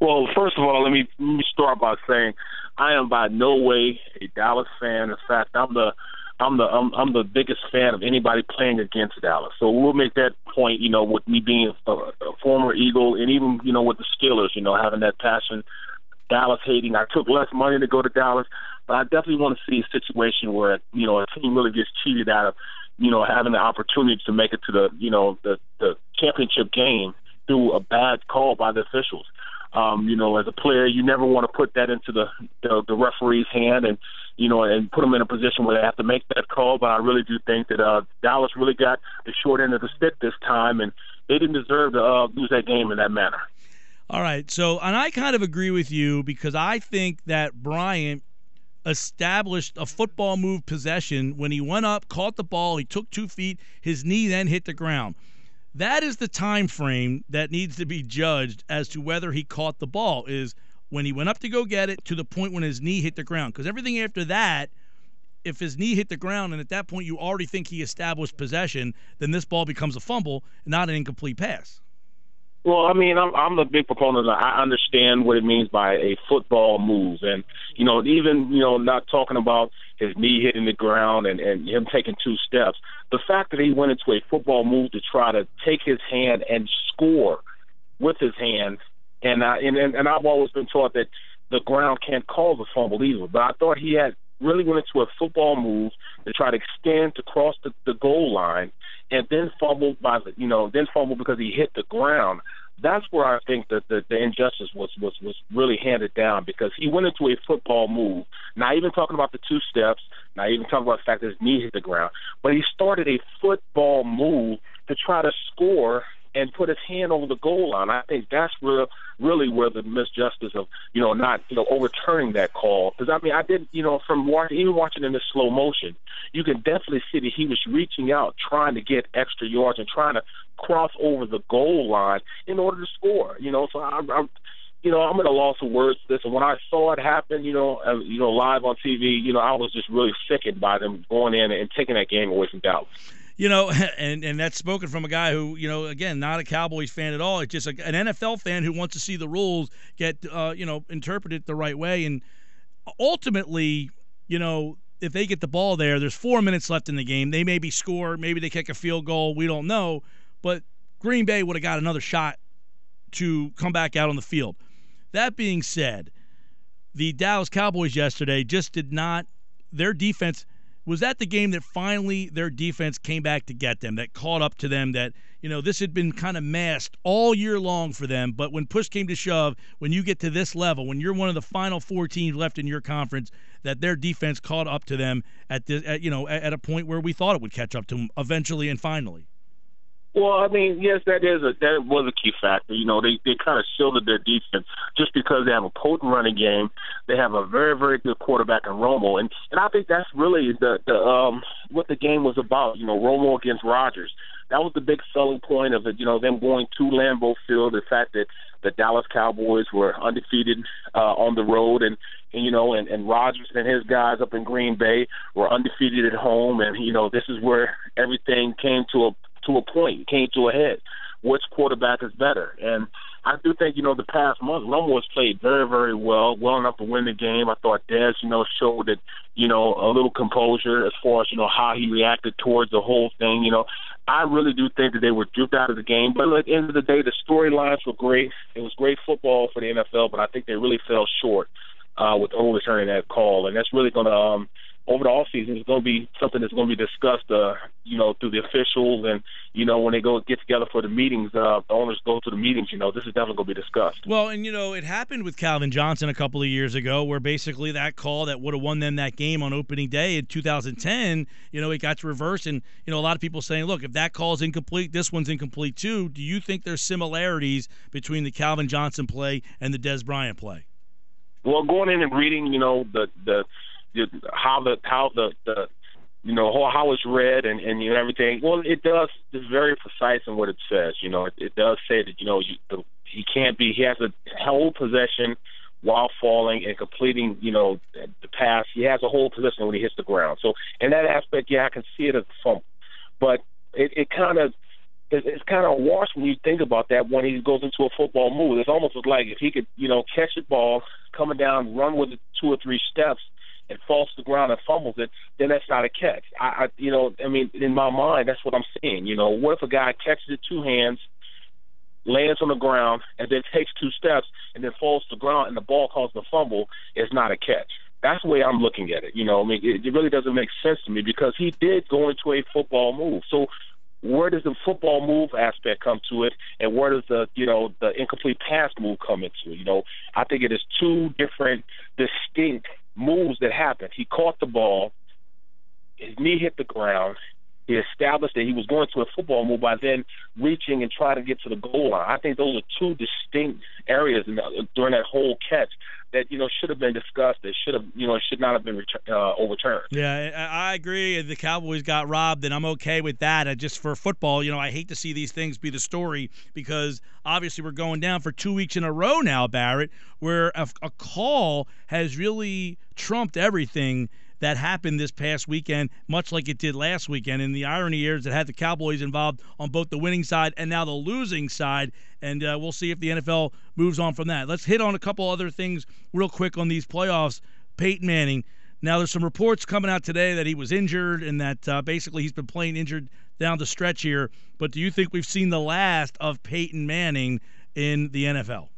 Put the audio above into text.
Well, first of all, let me, let me start by saying I am by no way a Dallas fan. In fact, I'm the I'm the I'm, I'm the biggest fan of anybody playing against Dallas. So we'll make that point. You know, with me being a, a former Eagle, and even you know with the Steelers, you know, having that passion, Dallas hating. I took less money to go to Dallas, but I definitely want to see a situation where you know a team really gets cheated out of you know having the opportunity to make it to the you know the the championship game through a bad call by the officials. Um, you know, as a player, you never want to put that into the, the the referee's hand and you know and put them in a position where they have to make that call. But I really do think that uh, Dallas really got the short end of the stick this time, and they didn't deserve to uh, lose that game in that manner. All right, so and I kind of agree with you because I think that Bryant established a football move possession when he went up, caught the ball, he took two feet, his knee then hit the ground. That is the time frame that needs to be judged as to whether he caught the ball is when he went up to go get it to the point when his knee hit the ground. Because everything after that, if his knee hit the ground and at that point you already think he established possession, then this ball becomes a fumble, not an incomplete pass. Well, I mean, I'm, I'm a big proponent. Of, I understand what it means by a football move, and you know, even you know, not talking about his knee hitting the ground and and him taking two steps. The fact that he went into a football move to try to take his hand and score with his hand, and I and and, and I've always been taught that the ground can't cause a fumble either. But I thought he had really went into a football move to try to extend to cross the, the goal line and then fumbled by the you know then fumbled because he hit the ground. That's where I think that the, the injustice was was was really handed down because he went into a football move. Not even talking about the two steps, not even talking about the fact that his knee hit the ground, but he started a football move to try to score and put his hand over the goal line. I think that's where really where the misjustice of you know not you know overturning that call because I mean I didn't you know from watching even watching in the slow motion you can definitely see that he was reaching out trying to get extra yards and trying to cross over the goal line in order to score. You know, so I'm. I'm you know, I'm at a loss of words for this. And when I saw it happen, you know, uh, you know, live on TV, you know, I was just really sickened by them going in and taking that game away from Dallas you know, and and that's spoken from a guy who, you know, again, not a Cowboys fan at all. It's just a, an NFL fan who wants to see the rules get, uh, you know, interpreted the right way. And ultimately, you know, if they get the ball there, there's four minutes left in the game. They maybe score, maybe they kick a field goal. We don't know, but Green Bay would have got another shot to come back out on the field. That being said, the Dallas Cowboys yesterday just did not. Their defense was that the game that finally their defense came back to get them, that caught up to them, that, you know, this had been kind of masked all year long for them. But when push came to shove, when you get to this level, when you're one of the final four teams left in your conference, that their defense caught up to them at this, at, you know, at, at a point where we thought it would catch up to them eventually and finally. Well, I mean, yes, that is a that was a key factor. You know, they they kind of shielded their defense just because they have a potent running game. They have a very very good quarterback in Romo, and and I think that's really the the um what the game was about. You know, Romo against Rodgers. That was the big selling point of it. You know, them going to Lambeau Field. The fact that the Dallas Cowboys were undefeated uh, on the road, and, and you know, and, and Rodgers and his guys up in Green Bay were undefeated at home, and you know, this is where everything came to a to a point, came to a head. Which quarterback is better? And I do think, you know, the past month, has played very, very well, well enough to win the game. I thought Dez, you know, showed that, you know, a little composure as far as, you know, how he reacted towards the whole thing. You know, I really do think that they were duped out of the game. But at the end of the day, the storylines were great. It was great football for the NFL, but I think they really fell short uh, with overturning that call. And that's really going to, um, over the off season is going to be something that's going to be discussed, uh, you know, through the officials and you know when they go get together for the meetings, uh, the owners go to the meetings. You know, this is definitely going to be discussed. Well, and you know, it happened with Calvin Johnson a couple of years ago, where basically that call that would have won them that game on opening day in 2010, you know, it got to reverse, and you know, a lot of people saying, look, if that call is incomplete, this one's incomplete too. Do you think there's similarities between the Calvin Johnson play and the Dez Bryant play? Well, going in and reading, you know, the the how the how the the you know how, how it's read and and you know, everything. Well, it does. It's very precise in what it says. You know, it, it does say that you know you, the, he can't be. He has a hold possession while falling and completing. You know, the pass. He has a hold possession when he hits the ground. So in that aspect, yeah, I can see it as a fumble, but it, it kind of it's, kind of wash when you think about that when he goes into a football move. It's almost like if he could, you know, catch the ball, coming down, run with it two or three steps, and falls to the ground and fumbles it, then that's not a catch. I, I you know, I mean, in my mind, that's what I'm seeing. You know, what if a guy catches it two hands, lands on the ground, and then takes two steps and then falls to the ground and the ball causes a fumble? It's not a catch. That's the way I'm looking at it. You know, I mean, it, it really doesn't make sense to me because he did go into a football move. So where does the football move aspect come to it, and where does the you know the incomplete pass move come into it? You know, I think it is two different, distinct moves that happened. He caught the ball, his knee hit the ground. He established that he was going to a football move by then reaching and trying to get to the goal line. I think those are two distinct areas in the, during that whole catch that you know should have been discussed. That should have you know should not have been uh, overturned. Yeah, I agree. The Cowboys got robbed, and I'm okay with that. I just for football, you know, I hate to see these things be the story because obviously we're going down for two weeks in a row now, Barrett, where a, a call has really trumped everything that happened this past weekend, much like it did last weekend. And the irony is it had the Cowboys involved on both the winning side and now the losing side. And uh, we'll see if the NFL moves on from that. Let's hit on a couple other things real quick on these playoffs. Peyton Manning. Now, there's some reports coming out today that he was injured and that uh, basically he's been playing injured down the stretch here. But do you think we've seen the last of Peyton Manning in the NFL?